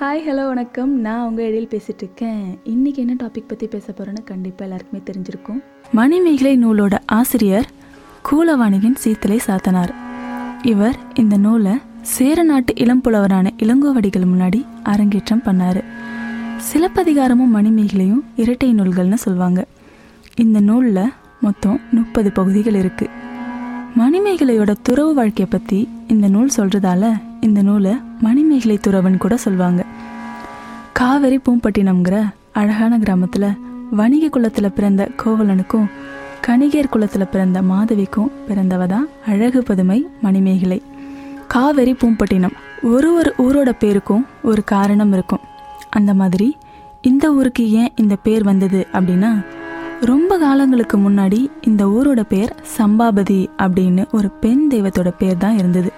Hi hello வணக்கம். நான் உங்கள் எழில் பேசிகிட்டு இருக்கேன் இன்றைக்கி என்ன டாபிக் பற்றி பேச போகிறேன்னு கண்டிப்பாக எல்லாருக்குமே தெரிஞ்சிருக்கும். மணிமேகலை நூலோட ஆசிரியர் கூலவாணியின் சீத்தலை சாத்தனார். இவர் இந்த நூலை சேர நாட்டு இளம்புலவரான இளங்கோவடிகள் முன்னாடி அரங்கேற்றம் பண்ணார். சிலப்பதிகாரமும் மணிமேகலையும் இரட்டை நூல்கள்னு சொல்லுவாங்க இந்த நூலில் மொத்தம் முப்பது பகுதிகள் இருக்குது மணிமேகலையோட துறவு வாழ்க்கையை பற்றி இந்த நூல் சொல்கிறதால இந்த நூலை மணிமேகலை துறவன் கூட சொல்லுவாங்க காவேரி பூம்பட்டினம்ங்கிற அழகான கிராமத்தில் வணிக குலத்தில் பிறந்த கோவலனுக்கும் கணிகர் குலத்தில் பிறந்த மாதவிக்கும் பிறந்தவ தான் அழகு பதுமை மணிமேகலை. காவேரி பூம்பட்டினம் ஒரு ஒரு ஊரோட பேருக்கும் ஒரு காரணம் இருக்கும். அந்த மாதிரி இந்த ஊருக்கு ஏன் இந்த பேர் வந்தது அப்படின்னா ரொம்ப காலங்களுக்கு முன்னாடி இந்த ஊரோட பேர் சம்பாபதி அப்படின்னு ஒரு பெண் தெய்வத்தோட பேர் தான் இருந்தது.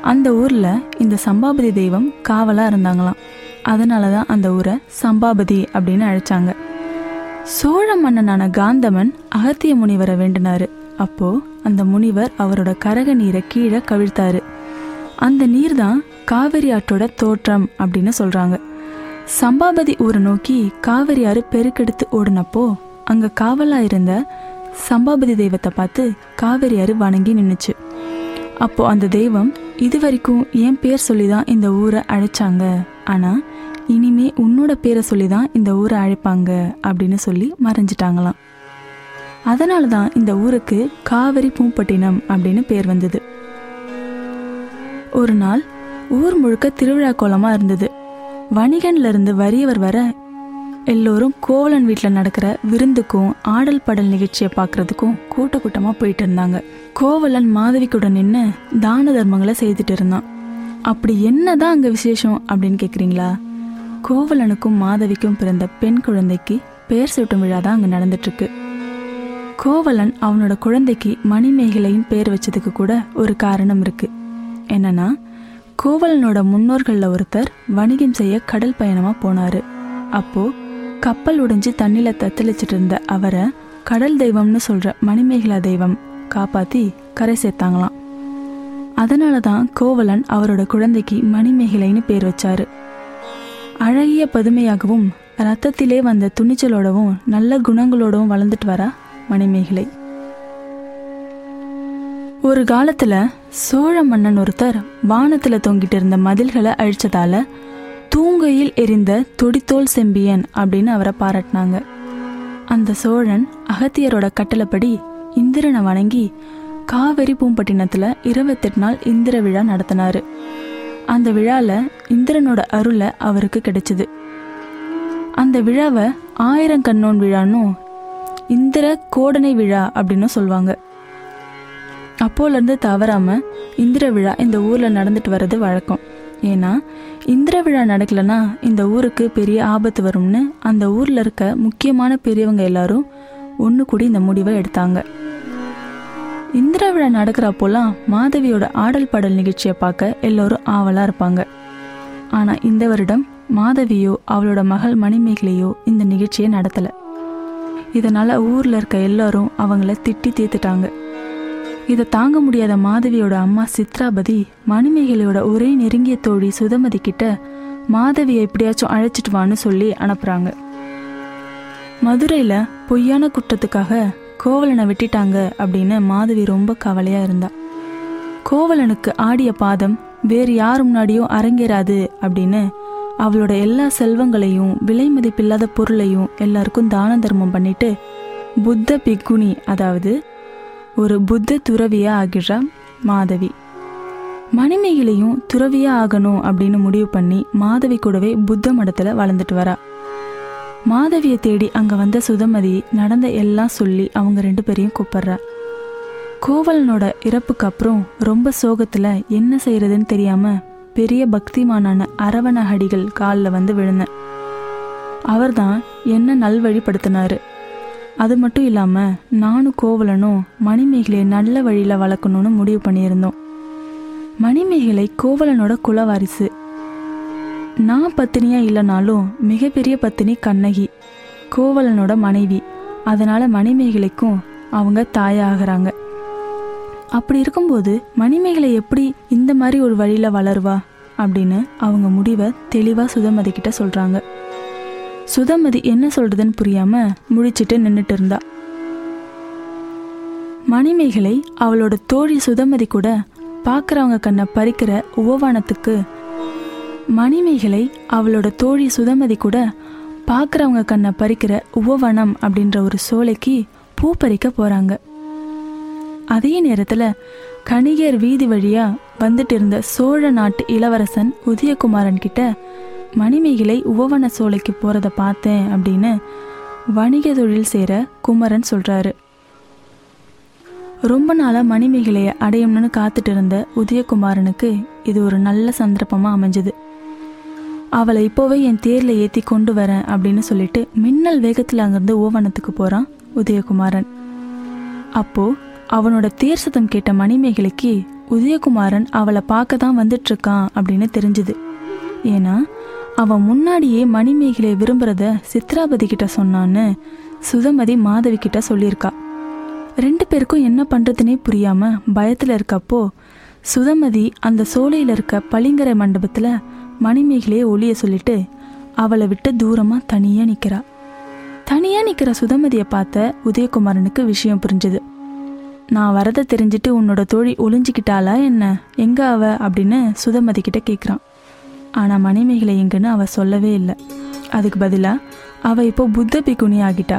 அந்த ஊரில் இந்த சம்பாபதி தெய்வம் காவலாக இருந்தாங்களாம். அதனால தான் அந்த ஊரை சம்பாபதி அப்படின்னு அழைச்சாங்க. சோழ மன்னனான காந்தமன் அகத்திய முனிவரை வேண்டினாரு. அப்போ அந்த முனிவர் அவரோட கரக நீரை கீழே கவிழ்த்தாரு. அந்த நீர் தான் காவிரி ஆற்றோட தோற்றம் அப்படின்னு சொல்றாங்க. சம்பாபதி ஊரை நோக்கி காவிரி ஆறு பெருக்கெடுத்து ஓடினப்போ அங்க காவலா இருந்த சம்பாபதி தெய்வத்தை பார்த்து காவிரி ஆறு வணங்கி நின்னுச்சு. அப்போ அந்த தெய்வம் இது வரைக்கும் என் பேர் சொல்லி தான் இந்த ஊரை அழைச்சாங்க. ஆனா இனிமே உன்னோட பேரை சொல்லி தான் இந்த ஊரை அழைப்பாங்க அப்படின்னு சொல்லி மறைஞ்சிட்டாங்களாம். அதனால தான் இந்த ஊருக்கு காவிரி பூம்பட்டினம் அப்படின்னு பேர் வந்தது. ஒரு நாள் ஊர் முழுக்க திருவிழா கோலமா இருந்தது. வணிகன்ல இருந்து வறியவர் வர எல்லோரும் கோவலன் வீட்டில் நடக்கிற விருந்துக்கும் ஆடல் பாடல் நிகழ்ச்சியை பார்க்கறதுக்கும் கூட்ட கூட்டமாக போயிட்டு இருந்தாங்க. கோவலன் மாதவிக்குடன் நின்று தான தர்மங்களை செய்துட்டு இருந்தான். அப்படி என்னதான் அங்கே விசேஷம் அப்படின்னு கேட்குறீங்களா கோவலனுக்கும் மாதவிக்கும் பிறந்த பெண் குழந்தைக்கு பெயர் சூட்டும் விழா தான் அங்கே நடந்துட்டுருக்கு. கோவலன் அவனோட குழந்தைக்கு மணிமேகலையின் பேர் வச்சதுக்கு கூட ஒரு காரணம் இருக்கு. என்னன்னா கோவலனோட முன்னோர்களில் ஒருத்தர் வணிகம் செய்ய கடல் பயணமாக போனார். அப்போ கப்பல் உடைஞ்சு தண்ணியில் தத்தளிச்சிட்டு இருந்த அவரை கடல் தெய்வம்னு சொல்கிற மணிமேகலா தெய்வம் காப்பாற்றி கரை சேர்த்தாங்களாம். அதனால தான் கோவலன் அவரோட குழந்தைக்கு மணிமேகலைன்னு பேர் வச்சாரு. அழகிய பதுமையாகவும் ரத்தத்திலே வந்த துணிச்சலோடவும் நல்ல குணங்களோடவும் வளர்ந்துட்டு வரா மணிமேகலை. ஒரு காலத்துல சோழ மன்னன் ஒருத்தர் வானத்துல தொங்கிட்டு இருந்த மதில்களை அழிச்சதால தூங்கையில் எரிந்த தொடித்தோல் செம்பியன் அப்படின்னு அவரை பாராட்டினாங்க. அந்த சோழன் அகத்தியரோட கட்டளைப்படி இந்திரனை வணங்கி காவிரி பூம்பட்டினத்துல இருபத்தெட்டு நாள் இந்திர விழா நடத்தினாரு. அந்த விழால இந்திரனோட அருளை அவருக்கு கிடைச்சது. அந்த விழாவை ஆயிரம் கண்ணோன் விழான்னும் இந்திர கோடனை விழா அப்படின்னு சொல்லுவாங்க அப்போலேருந்து தவறாம இந்திர விழா இந்த ஊர்ல நடந்துட்டு வர்றது வழக்கம். ஏன்னா இந்திர விழா நடக்கலைன்னா இந்த ஊருக்கு பெரிய ஆபத்து வரும்னு அந்த ஊர்ல இருக்க முக்கியமான பெரியவங்க எல்லாரும் ஒன்று கூடி இந்த முடிவை எடுத்தாங்க. இந்திரா விழா நடக்கிறப்போலாம் மாதவியோட ஆடல் பாடல் நிகழ்ச்சியை பார்க்க எல்லோரும் ஆவலாக இருப்பாங்க. ஆனால் இந்த வருடம் மாதவியோ அவளோட மகள் மணிமேகலையோ இந்த நிகழ்ச்சியை நடத்தலை. இதனால் ஊரில் இருக்க எல்லாரும் அவங்கள திட்டி தீர்த்துட்டாங்க இதை தாங்க முடியாத மாதவியோட அம்மா சித்ராபதி மணிமேகலையோட ஒரே நெருங்கிய தோழி சுதமதி கிட்ட மாதவியை எப்படியாச்சும் அழைச்சிட்டு வான்னு சொல்லி அனுப்புகிறாங்க மதுரையில் பொய்யான குற்றத்துக்காக கோவலனை விட்டுட்டாங்க அப்படின்னு மாதவி ரொம்ப கவலையா இருந்தா. கோவலனுக்கு ஆடிய பாதம் வேறு யார் முன்னாடியும் அரங்கேறாது அப்படின்னு அவளோட எல்லா செல்வங்களையும் விலை மதிப்பில்லாத பொருளையும் எல்லாருக்கும் தான தர்மம் பண்ணிட்டு புத்த பிக்குனி அதாவது ஒரு புத்த துறவியா ஆகிடுறா மாதவி. மணிமேகலையும் துறவியா ஆகணும் அப்படின்னு முடிவு பண்ணி மாதவி கூடவே புத்த மடத்துல வளர்ந்துட்டு வரா. மாதவியை தேடி அங்கே வந்த சுதமதி நடந்த எல்லாம் சொல்லி அவங்க ரெண்டு பேரையும் கூப்பிடுறா. கோவலனோட இறப்புக்கு அப்புறம் ரொம்ப சோகத்தில் என்ன செய்யறதுன்னு தெரியாம பெரிய பக்திமானான அரவணஹடிகள் காலில் வந்து விழுந்தேன். அவர்தான் என்ன நல்வழிப்படுத்தினாரு. அது மட்டும் இல்லாமல் நானும் கோவலனும் மணிமேகலையை நல்ல வழியில் வளர்க்கணும்னு முடிவு பண்ணியிருந்தோம். மணிமேகலை கோவலனோட குலவாரிசு. நான் பத்தினியா இல்லைனாலும் மிகப்பெரிய பத்தினி கண்ணகி கோவலனோட மனைவி. அதனால மணிமேகலைக்கும் அவங்க தாயாகிறாங்க. அப்படி இருக்கும்போது மணிமேகலை எப்படி இந்த மாதிரி ஒரு வழியில வளருவா அப்படின்னு அவங்க முடிவை தெளிவாக சுதமதி கிட்ட சொல்கிறாங்க சுதமதி என்ன சொல்றதுன்னு புரியாம முழிச்சிட்டு நின்றுட்டு இருந்தா. மணிமேகலை அவளோட தோழி சுதமதி கூட பார்க்குறவங்க கண்ணை பறிக்கிற உபவானத்துக்கு மணிமேகலை அவளோட தோழி சுதமதி கூட பார்க்குறவங்க கண்ணை பறிக்கிற உவவனம் அப்படின்ற ஒரு சோலைக்கு பூ பறிக்க போகிறாங்க அதே நேரத்தில் கணிகர் வீதி வழியாக வந்துட்டு இருந்த சோழ நாட்டு இளவரசன் உதயகுமாரன் கிட்ட மணிமேகலை உவவன சோலைக்கு போகிறத பார்த்தேன் அப்படின்னு வணிக தொழில் சேர குமரன் சொல்கிறாரு ரொம்ப நாளாக மணிமேகலையை அடையணும்னு காத்துட்டு இருந்த உதயகுமாரனுக்கு இது ஒரு நல்ல சந்தர்ப்பமாக அமைஞ்சது. அவளை இப்போவே என் தேரில் ஏற்றி கொண்டு வரேன் அப்படின்னு சொல்லிட்டு மின்னல் வேகத்தில் அங்கிருந்து ஓவனத்துக்கு போகிறான் உதயகுமாரன். அப்போ அவனோட தேர் சத்தம் கேட்ட மணிமேகலைக்கு உதயகுமாரன் அவளை பார்க்க தான் வந்துட்டு இருக்கான் அப்படின்னு தெரிஞ்சுது. ஏன்னா அவன் முன்னாடியே மணிமேகலை விரும்புகிறத சித்ராபதி கிட்ட சொன்னான்னு சுதமதி மாதவி கிட்ட சொல்லியிருக்கா. ரெண்டு பேருக்கும் என்ன பண்ணுறதுனே புரியாமல் பயத்தில் இருக்கப்போ சுதமதி அந்த சோலையில் இருக்க பளிங்கரை மண்டபத்தில் மணிமேகலையை ஒளிய சொல்லிட்டு அவளை விட்டு தூரமா தனியா நிக்கிறா. தனியா நிக்கிற சுதமதியை பார்த்த உதயகுமாரனுக்கு விஷயம் புரிஞ்சுது. நான் வரதை தெரிஞ்சுட்டு உன்னோட தோழி ஒளிஞ்சுக்கிட்டாளா என்ன? எங்க அவ? அப்படின்னு சுதமதி கிட்ட கேட்குறான் ஆனா மணிமேகலை எங்கன்னு அவ சொல்லவே இல்லை. அதுக்கு பதிலா அவ இப்போ புத்த பிகுனி ஆகிட்டா.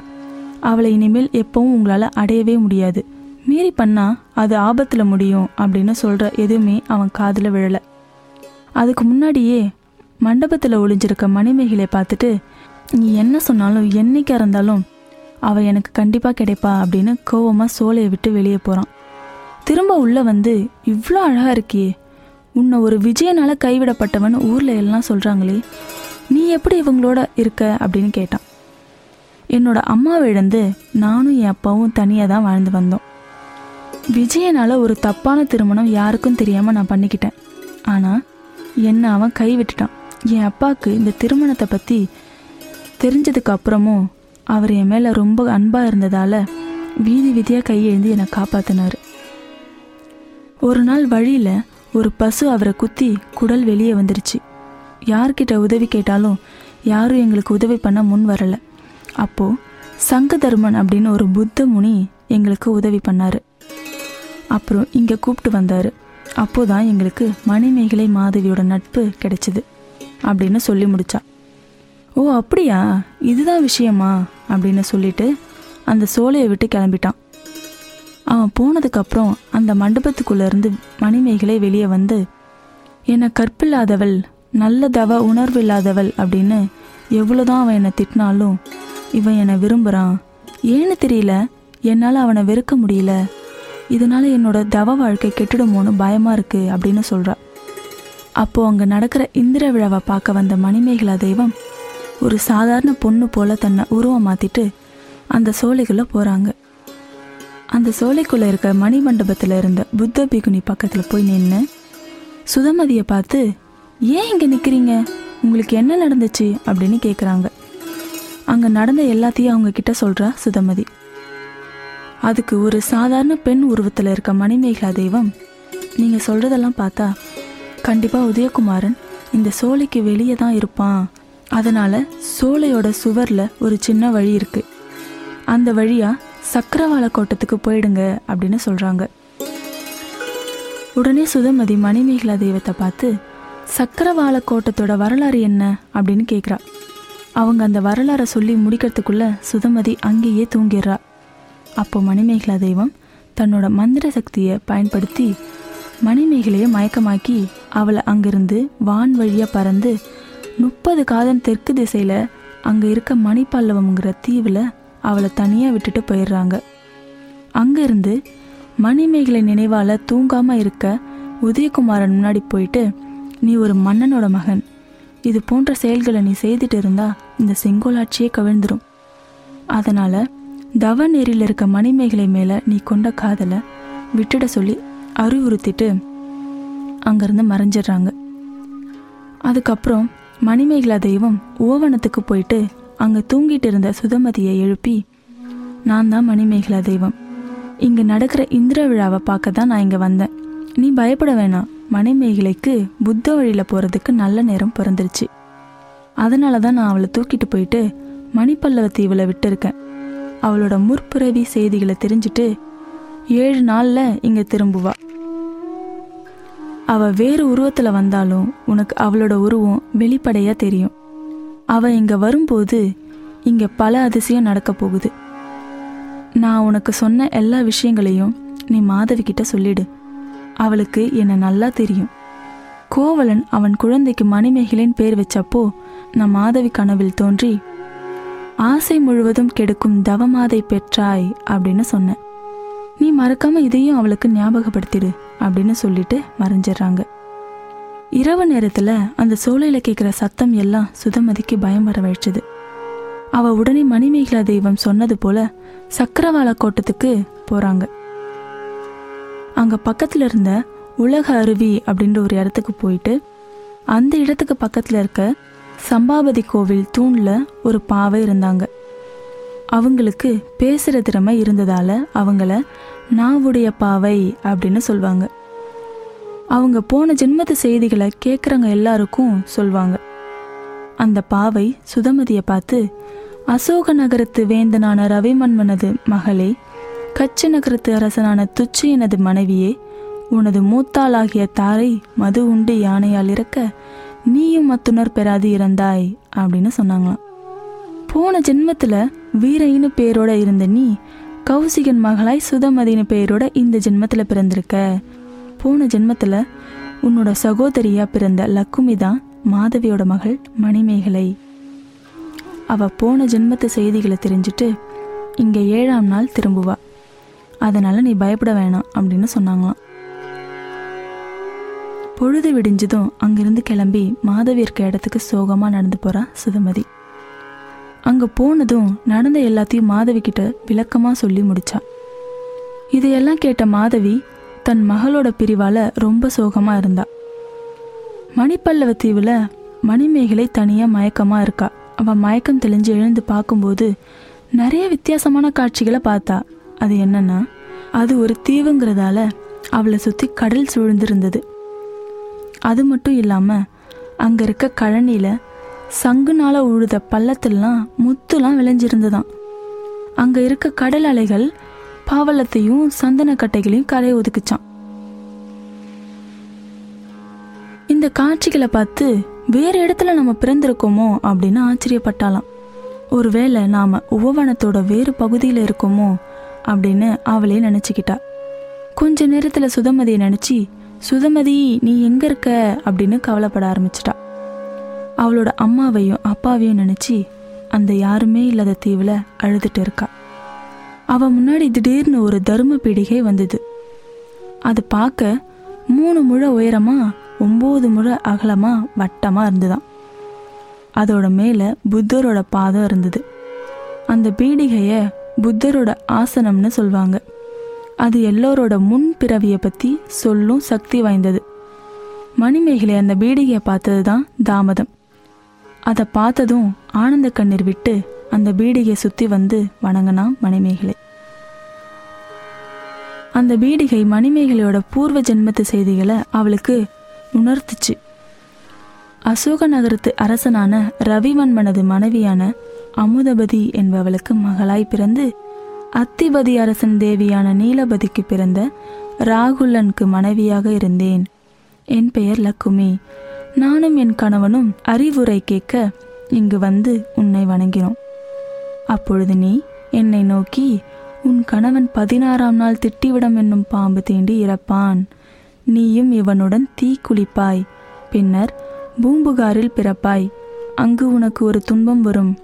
அவளை இனிமேல் எப்பவும் உங்களால அடையவே முடியாது. மீறி பண்ணா அது ஆபத்துல முடியும் அப்படின்னு சொல்ற எதுவுமே அவன் காதுல விழலை. அதுக்கு முன்னாடியே மண்டபத்தில் ஒளிஞ்சிருக்க மணிமேகலை பார்த்துட்டு நீ என்ன சொன்னாலும் என்னைக்கா இருந்தாலும் அவ எனக்கு கண்டிப்பாக கிடைப்பா அப்படின்னு கோவமாக சோலையை விட்டு வெளியே போகிறான் திரும்ப உள்ளே வந்து இவ்வளோ அழகாக இருக்கியே உன்னை ஒரு விஜயனால் கைவிடப்பட்டவன் ஊரில் எல்லாம் சொல்கிறாங்களே நீ எப்படி இவங்களோட இருக்க? அப்படின்னு கேட்டான். என்னோட அம்மாவை இழந்து நானும் என் அப்பாவும் தனியாக தான் வாழ்ந்து வந்தோம். விஜயனால் ஒரு தப்பான திருமணம் யாருக்கும் தெரியாமல் நான் பண்ணிக்கிட்டேன். ஆனால் என்ன அவன் கை விட்டுட்டான். என் அப்பாவுக்கு இந்த திருமணத்தை பற்றி தெரிஞ்சதுக்கு அப்புறமும் அவர் என் மேலே ரொம்ப அன்பாக இருந்ததால் வீதி வீதியாக கையெழுந்து என்னை காப்பாற்றினார் ஒரு நாள் வழியில் ஒரு பசு அவரை குத்தி குடல் வெளியே வந்துருச்சு. யார்கிட்ட உதவி கேட்டாலும் யாரும் எங்களுக்கு உதவி பண்ண முன் வரலை. அப்போது சங்க தர்மன் அப்படின்னு ஒரு புத்த முனி எங்களுக்கு உதவி பண்ணார். அப்புறம் இங்கே கூப்பிட்டு வந்தார். அப்போதான் எங்களுக்கு மணிமேகலை மாதவியோட நட்பு கிடைச்சது அப்படின்னு சொல்லி முடிச்சா. ஓ அப்படியா? இதுதான் விஷயமா? அப்படின்னு சொல்லிட்டு அந்த சோலையை விட்டு கிளம்பிட்டான். அவன் போனதுக்கப்புறம் அந்த மண்டபத்துக்குள்ளேருந்து மணிமேகலை வெளியே வந்து என்னை கற்பில்லாதவள் நல்லதவ உணர்வு இல்லாதவள் அப்படின்னு எவ்வளோதான் அவன் என்னை திட்டினாலும் இவன் என்னை விரும்புகிறான் ஏன்னு தெரியல? என்னால் அவனை வெறுக்க முடியல. இதனால என்னோட தவ வாழ்க்கை கெட்டுடுமோன்னு பயமாக இருக்குது அப்படின்னு சொல்கிறா அப்போது அங்கே நடக்கிற இந்திர விழாவை பார்க்க வந்த மணிமேகலா தெய்வம் ஒரு சாதாரண பொண்ணு போல தன்னை உருவம் மாற்றிட்டு அந்த சோலைக்குள்ளே போகிறாங்க அந்த சோலைக்குள்ளே இருக்க மணி மண்டபத்தில் இருந்த புத்த பிகுனி பக்கத்தில் போய் நின்று சுதமதியை பார்த்து ஏன் இங்கே நிற்கிறீங்க உங்களுக்கு என்ன நடந்துச்சு? அப்படின்னு கேட்குறாங்க அங்கே நடந்த எல்லாத்தையும் அவங்க கிட்ட சொல்கிறா சுதமதி. அதுக்கு ஒரு சாதாரண பெண் உருவத்தில் இருக்க மணிமேகலா தெய்வம். நீங்கள் சொல்கிறதெல்லாம் பார்த்தா கண்டிப்பாக உதயகுமாரன் இந்த சோலைக்கு வெளியே தான் இருப்பான். அதனால் சோலையோட சுவரில் ஒரு சின்ன வழி இருக்குது அந்த வழியாக சக்கரவாள கோட்டத்துக்கு போயிடுங்க அப்படின்னு சொல்கிறாங்க உடனே சுதமதி மணிமேகலா தெய்வத்தை பார்த்து சக்கரவாள கோட்டத்தோட வரலாறு என்ன? அப்படின்னு கேட்குறா அவங்க அந்த வரலாறை சொல்லி முடிக்கிறதுக்குள்ள சுதமதி அங்கேயே தூங்கிடுறா. அப்போ மணிமேகலா தெய்வம் தன்னோட மந்திர சக்தியை பயன்படுத்தி மணிமேகலையை மயக்கமாக்கி அவளை அங்கிருந்து வான் வழியாக பறந்து முப்பது காதன் தெற்கு திசையில் அங்கே இருக்க மணிப்பல்லவம்ங்கிற தீவில் அவளை தனியாக விட்டுட்டு போயிடுறாங்க. அங்கிருந்து மணிமேகலை நினைவால் தூங்காமல் இருக்க உதயகுமாரன் முன்னாடி போயிட்டு நீ ஒரு மன்னனோட மகன். இது போன்ற செயல்களை நீ செய்துட்டு இருந்தா இந்த செங்கோலாட்சியே கவிழ்ந்துடும் அதனால் தவ நெறியில் இருக்க மணிமேகலை மேலே நீ கொண்ட காதலை விட்டுட சொல்லி அறிவுறுத்திட்டு அங்கேருந்து மறைஞ்சிடுறாங்க. அதுக்கப்புறம் மணிமேகலா தெய்வம் ஓவனத்துக்கு போயிட்டு அங்கே தூங்கிட்டு இருந்த சுதமதியை எழுப்பி நான் தான் மணிமேகலா தெய்வம். இங்கே நடக்கிற இந்திர விழாவை பார்க்க தான் நான் இங்கே வந்தேன். நீ பயப்பட வேணாம். மணிமேகலைக்கு புத்த வழியில் போகிறதுக்கு நல்ல நேரம் பிறந்துருச்சு. அதனால தான் நான் அவளை தூக்கிட்டு போயிட்டு மணிப்பல்லவ தீவில் விட்டுருக்கேன். அவளோட முற்பிறவி செய்திகளை தெரிஞ்சுட்டு ஏழு நாளில் இங்கே திரும்புவா. அவள் வேறு உருவத்தில் வந்தாலும் உனக்கு அவளோட உருவம் வெளிப்படையாக தெரியும். அவள் இங்கே வரும்போது இங்கே பல அதிசயம் நடக்க போகுது. நான் உனக்கு சொன்ன எல்லா விஷயங்களையும் நீ மாதவிக்கிட்ட சொல்லிடு. அவளுக்கு என்னை நல்லா தெரியும். கோவலன் அவன் குழந்தைக்கு மணிமேகலின் பேர் வச்சப்போ நான் மாதவி கனவில் தோன்றி ஆசை முழுவதும் கெடுக்கும் தவமாதை பெற்றாய் அப்படின்னு சொன்னேன். நீ மறக்காம இதையும் அவளுக்கு ஞாபகப்படுத்திடு அப்படின்னு சொல்லிட்டு மறைஞ்சிடுறாங்க. இரவு நேரத்துல அந்த சோலையில கேட்குற சத்தம் எல்லாம் சுதமதிக்கு பயம் வர வைச்சது அவ உடனே மணிமேகலா தெய்வம் சொன்னது போல சக்கரவாள கோட்டத்துக்கு போறாங்க. அங்க பக்கத்துல இருந்த உலக அருவி அப்படின்ற ஒரு இடத்துக்கு போயிட்டு அந்த இடத்துக்கு பக்கத்துல இருக்க சம்பாபதி கோவில் தூண்ல ஒரு பாவை இருந்தாங்க. அவங்களுக்கு பேசுகிற திறமை இருந்ததால அவங்கள நாவுடைய பாவை அப்படின்னு சொல்வாங்க. அவங்க போன ஜென்மத்து செய்திகளை கேட்குறவங்க எல்லாருக்கும் சொல்வாங்க. அந்த பாவை சுதமதியை பார்த்து அசோக நகரத்து வேந்தனான ரவிமன்மனது மகளே கச்சி நகரத்து அரசனான துச்சியனது மனைவியே உனது மூத்தாளாகிய தாரை மது உண்டு யானையால் இறக்க நீயும் மத்துணர் பெறாது இறந்தாய் அப்படின்னு சொன்னாங்களாம். போன ஜென்மத்துல வீரைன்னு பேரோட இருந்த நீ கௌசிகன் மகளாய் சுதமதினு பேரோட இந்த ஜென்மத்துல பிறந்திருக்க. போன ஜென்மத்துல உன்னோட சகோதரியா பிறந்த லக்குமி தான் மாதவியோட மகள் மணிமேகலை. அவ போன ஜென்மத்து செய்திகளை தெரிஞ்சுட்டு இங்க ஏழாம் நாள் திரும்புவா. அதனால நீ பயப்பட வேணாம் அப்படின்னு சொன்னாங்களாம். பொழுது விடிஞ்சதும் அங்கிருந்து கிளம்பி மாதவி இருக்க இடத்துக்கு சோகமாக நடந்து போறா சுதமதி. அங்கே போனதும் நடந்த எல்லாத்தையும் மாதவி கிட்ட விளக்கமாக சொல்லி முடிச்சா. இதையெல்லாம் கேட்ட மாதவி தன் மகளோட பிரிவால் ரொம்ப சோகமாக இருந்தா. மணிப்பல்லவ தீவில் மணிமேகலை தனியாக மயக்கமாக இருக்கா. அவள் மயக்கம் தெளிஞ்சு எழுந்து பார்க்கும்போது நிறைய வித்தியாசமான காட்சிகளை பார்த்தா. அது என்னன்னா அது ஒரு தீவுங்கிறதால அவளை சுற்றி கடல் சூழ்ந்திருந்தது. அது மட்டும் இல்லாமல் அங்கே இருக்க கழனியில் சங்குனால உழுத பள்ளத்திலாம் முத்துலாம் விளைஞ்சிருந்ததாம். அங்கே இருக்க கடல் அலைகள் பாவலத்தையும் சந்தனக்கட்டைகளையும் கரை ஒதுக்குச்சான் இந்த காட்சிகளை பார்த்து வேறு இடத்துல நம்ம பிறந்திருக்கோமோ அப்படின்னு ஆச்சரியப்பட்டாலாம். ஒருவேளை நாம் உபவனத்தோட வேறு பகுதியில் இருக்கோமோ அப்படின்னு அவளே நினச்சிக்கிட்டா. கொஞ்ச நேரத்தில் சுதமதியை நினச்சி சுதமதி நீ எங்க இருக்க? அப்படின்னு கவலைப்பட ஆரம்பிச்சிட்டா. அவளோட அம்மாவையும் அப்பாவையும் நினச்சி அந்த யாருமே இல்லாத தீவுல அழுதுட்டு இருக்கா. அவ முன்னாடி திடீர்னு ஒரு தர்ம பீடிகை வந்தது. அது பார்க்க மூணு முழ உயரமா ஒன்பது முழ அகலமா வட்டமா இருந்துதான். அதோட மேல புத்தரோட பாதம் இருந்தது. அந்த பீடிகைய புத்தரோட ஆசனம்னு சொல்வாங்க. அது எல்லோரோட முன் பிறவியை பற்றி சொல்லும் சக்தி வாய்ந்தது. மணிமேகலை அந்த பீடிகையை பார்த்தது தான் தாமதம். அதை பார்த்ததும் ஆனந்த கண்ணீர் விட்டு அந்த பீடிகையை சுற்றி வந்து வணங்கினான் மணிமேகலை. அந்த பீடிகை மணிமேகலையோட பூர்வ ஜென்மத்து செய்திகளை அவளுக்கு உணர்த்துச்சு. அசோக நகரத்து அரசனான ரவிவன்மனது மனைவியான அமுதபதி என்பவளுக்கு மகளாய் பிறந்து அத்திபதி அரசன் தேவியான நீலபதிக்கு பிறந்த ராகுலனுக்கு மனைவியாக இருந்தேன். என் பெயர் லக்குமி. நானும் என் கணவனும் அறிவுரை கேட்க இங்கு வந்து உன்னை வணங்கினோம். அப்பொழுது நீ என்னை நோக்கி உன் கணவன் பதினாறாம் நாள் திட்டிவிடம் என்னும் பாம்பு தீண்டி இறப்பான். நீயும் இவனுடன் தீ குளிப்பாய். பின்னர் பூம்புகாரில் பிறப்பாய். அங்கு உனக்கு ஒரு துன்பம் வரும்.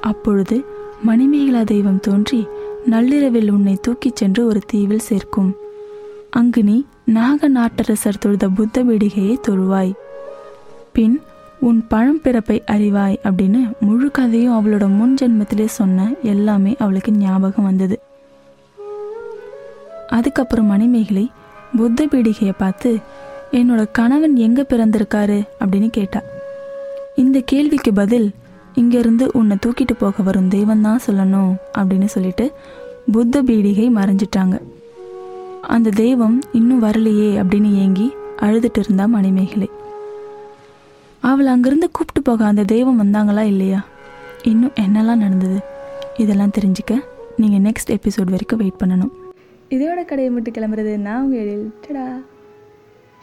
அப்பொழுது மணிமேகலா தெய்வம் தோன்றி நள்ளிரவில் உன்னை தூக்கிச் சென்று ஒரு தீவில் சேர்க்கும். அங்கு நீ நாக நாட்டரசர் தொழுத புத்த பீடிகையை தொழுவாய். பின் உன் பழம் பிறப்பை அறிவாய் அப்படின்னு முழு கதையும் அவளோட முன் ஜென்மத்திலே சொன்ன எல்லாமே அவளுக்கு ஞாபகம் வந்தது. அதுக்கப்புறம் மணிமேகலை புத்த பீடிகையை பார்த்து என்னோட கணவன் எங்க பிறந்திருக்காரு? அப்படின்னு கேட்டா. இந்த கேள்விக்கு பதில் இங்கிருந்து உன்னை தூக்கிட்டு போக வரும் தெய்வம் தான் சொல்லணும் அப்படின்னு சொல்லிட்டு புத்த பீடிகை மறைஞ்சிட்டாங்க. அந்த தெய்வம் இன்னும் வரலையே அப்படின்னு ஏங்கி அழுதுட்டு இருந்தா மணிமேகலை. அவளை அங்கிருந்து கூப்பிட்டு போக அந்த தெய்வம் வந்தாங்களா இல்லையா? இன்னும் என்னெல்லாம் நடந்தது? இதெல்லாம் தெரிஞ்சுக்க நீங்கள் நெக்ஸ்ட் எபிசோட் வரைக்கும் வெயிட் பண்ணணும். இதோட கடையை மட்டும் கிளம்புறது நான் உங்கள் எழில். டடா.